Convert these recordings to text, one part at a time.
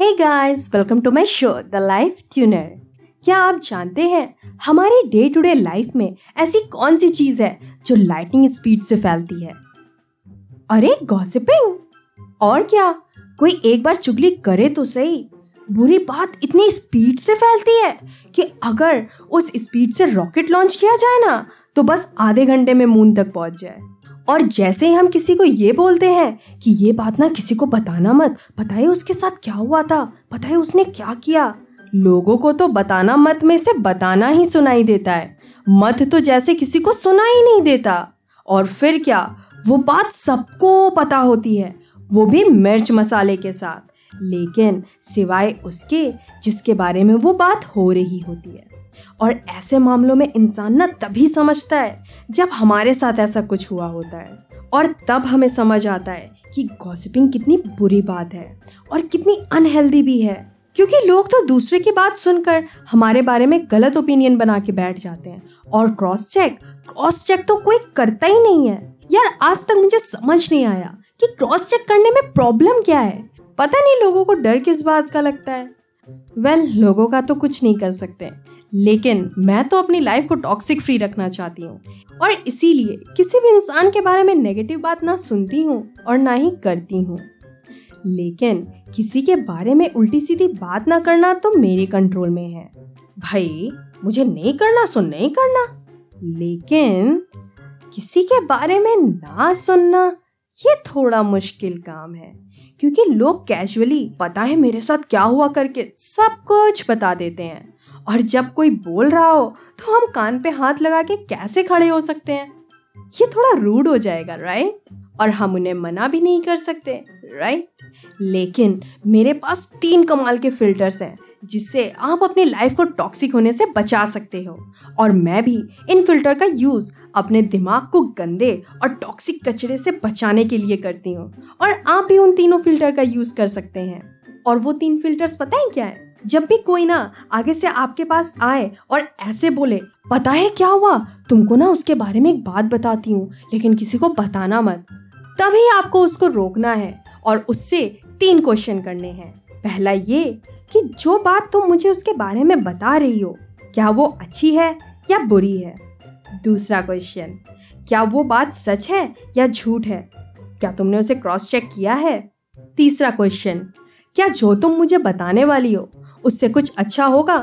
Hey guys welcome to my show the life tuner क्या आप जानते हैं, हमारे डे टू डे लाइफ में ऐसी कौन सी चीज़ है जो लाइटनिंग स्पीड से फैलती है? अरे गॉसिपिंग और क्या? कोई एक बार चुगली करे तो सही। बुरी बात इतनी स्पीड से फैलती है कि अगर उस स्पीड से रॉकेट लॉन्च किया जाए ना तो बस आधे घंटे में मून तक पहुँच जाए। और जैसे ही हम किसी को ये बोलते हैं कि ये बात ना किसी को बताना मत बताए उसके साथ क्या हुआ था? बताए उसने क्या किया? लोगों को तो बताना मत में से बताना ही सुनाई देता है। मत तो जैसे किसी को सुना ही नहीं देता। और फिर क्या? वो बात सबको पता होती है। वो भी मिर्च मसाले के साथ। लेकिन सिवाय उसके, जिसके बारे में वो बात हो रही होती है। और ऐसे मामलों में इंसान ना तभी समझता है जब हमारे साथ ऐसा कुछ हुआ होता है। और तब हमें समझ आता है कि गॉसिपिंग कितनी बुरी बात है और कितनी अनहेल्दी भी है। क्योंकि लोग तो दूसरे की बात सुनकर हमारे बारे में गलत ओपिनियन बना के बैठ जाते हैं। और क्रॉस चेक क्रॉस चेक तो कोई करता ही नहीं है। यार आज तक मुझे समझ नहीं आया कि क्रॉस चेक करने में प्रॉब्लम क्या है। पता नहीं लोगों को डर किस बात का लगता है। वेल well, लोगों का तो कुछ नहीं कर सकते। लेकिन मैं तो अपनी लाइफ को टॉक्सिक फ्री रखना चाहती हूँ। और इसीलिए किसी भी इंसान के बारे में नेगेटिव बात ना सुनती हूँ और ना ही करती हूँ। लेकिन किसी के बारे में उल्टी सीधी बात ना करना तो मेरे कंट्रोल में है। भाई, मुझे नहीं करना सो नहीं करना। लेकिन किसी के बारे में ना सुनना, ये थोड़ा मुश्किल काम है। क्योंकि लोग कैजुअली पता है मेरे साथ क्या हुआ करके? सब कुछ बता देते हैं। और जब कोई बोल रहा हो तो हम कान पे हाथ लगा के कैसे खड़े हो सकते हैं? ये थोड़ा रूड हो जाएगा राइट और हम उन्हें मना भी नहीं कर सकते राइट लेकिन मेरे पास तीन कमाल के फिल्टर्स हैं, जिससे आप अपनी लाइफ को टॉक्सिक होने से बचा सकते हो। और मैं भी इन फ़िल्टर का यूज़ अपने दिमाग को गंदे और टॉक्सिक कचरे से बचाने के लिए करती हूँ। और आप भी उन तीनों फ़िल्टर का यूज़ कर सकते हैं। और वो तीन फिल्टर्स पता है क्या है? जब भी कोई ना आगे से आपके पास आए और ऐसे बोले, पता है क्या हुआ? तुमको ना उसके बारे में एक बात बताती हूँ, लेकिन किसी को बताना मत। तभी आपको उसको रोकना है और उससे तीन क्वेश्चन करने हैं। पहला ये कि जो बात तुम मुझे उसके बारे में बता रही हो, क्या वो अच्छी है या बुरी है? दूसरा क्वेश्चन क्या वो बात सच है या झूठ है? क्या तुमने उसे क्रॉस चेक किया है? तीसरा क्वेश्चन क्या जो तुम मुझे बताने वाली हो उससे कुछ अच्छा होगा?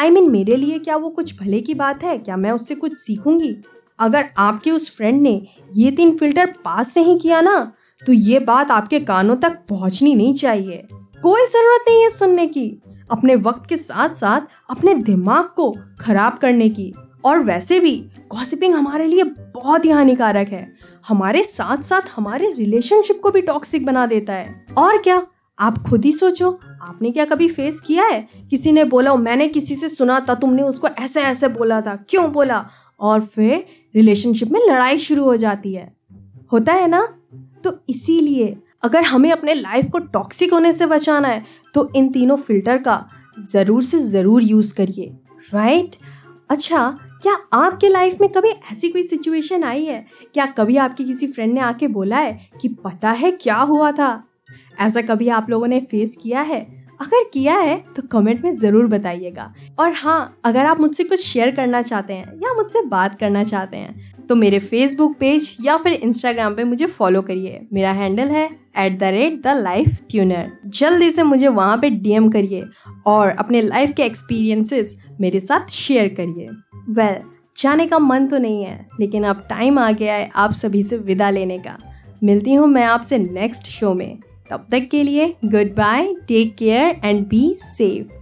आई I मीन mean, मेरे लिए क्या वो कुछ भले की बात है? क्या मैं उससे कुछ सीखूँगी? अगर आपके उस फ्रेंड ने ये तीन फ़िल्टर पास नहीं किया ना तो ये बात आपके कानों तक पहुंचनी नहीं चाहिए। कोई ज़रूरत नहीं है सुनने की। अपने वक्त के साथ साथ अपने दिमाग को खराब करने की। और वैसे भी गॉसिपिंग हमारे लिए बहुत ही हानिकारक है। हमारे साथ साथ हमारे रिलेशनशिप को भी टॉक्सिक बना देता है। और क्या? आप खुद ही सोचो, आपने क्या कभी फेस किया है? किसी ने बोला मैंने किसी से सुना था, तुमने उसको ऐसे ऐसे बोला था। क्यों बोला? और फिर रिलेशनशिप में लड़ाई शुरू हो जाती है। होता है ना? तो इसीलिए अगर हमें अपने लाइफ को टॉक्सिक होने से बचाना है तो इन तीनों फ़िल्टर का ज़रूर से ज़रूर यूज़ करिए। राइट अच्छा क्या आपके लाइफ में कभी ऐसी कोई सिचुएशन आई है? क्या कभी आपके किसी फ्रेंड ने आके बोला है कि पता है क्या हुआ था? ऐसा कभी आप लोगों ने फेस किया है? अगर किया है तो कमेंट में ज़रूर बताइएगा। और हाँ अगर आप मुझसे कुछ शेयर करना चाहते हैं या मुझसे बात करना चाहते हैं तो मेरे फेसबुक पेज या फिर इंस्टाग्राम पे मुझे फॉलो करिए। मेरा हैंडल है at the rate the life tuner जल्दी से मुझे वहाँ पे डीएम करिए और अपने लाइफ के एक्सपीरियंसेस मेरे साथ शेयर करिए। वेल well, जाने का मन तो नहीं है लेकिन अब टाइम आ गया है आप सभी से विदा लेने का। मिलती हूँ मैं आपसे नेक्स्ट शो में। तब तक के लिए goodbye take care and be safe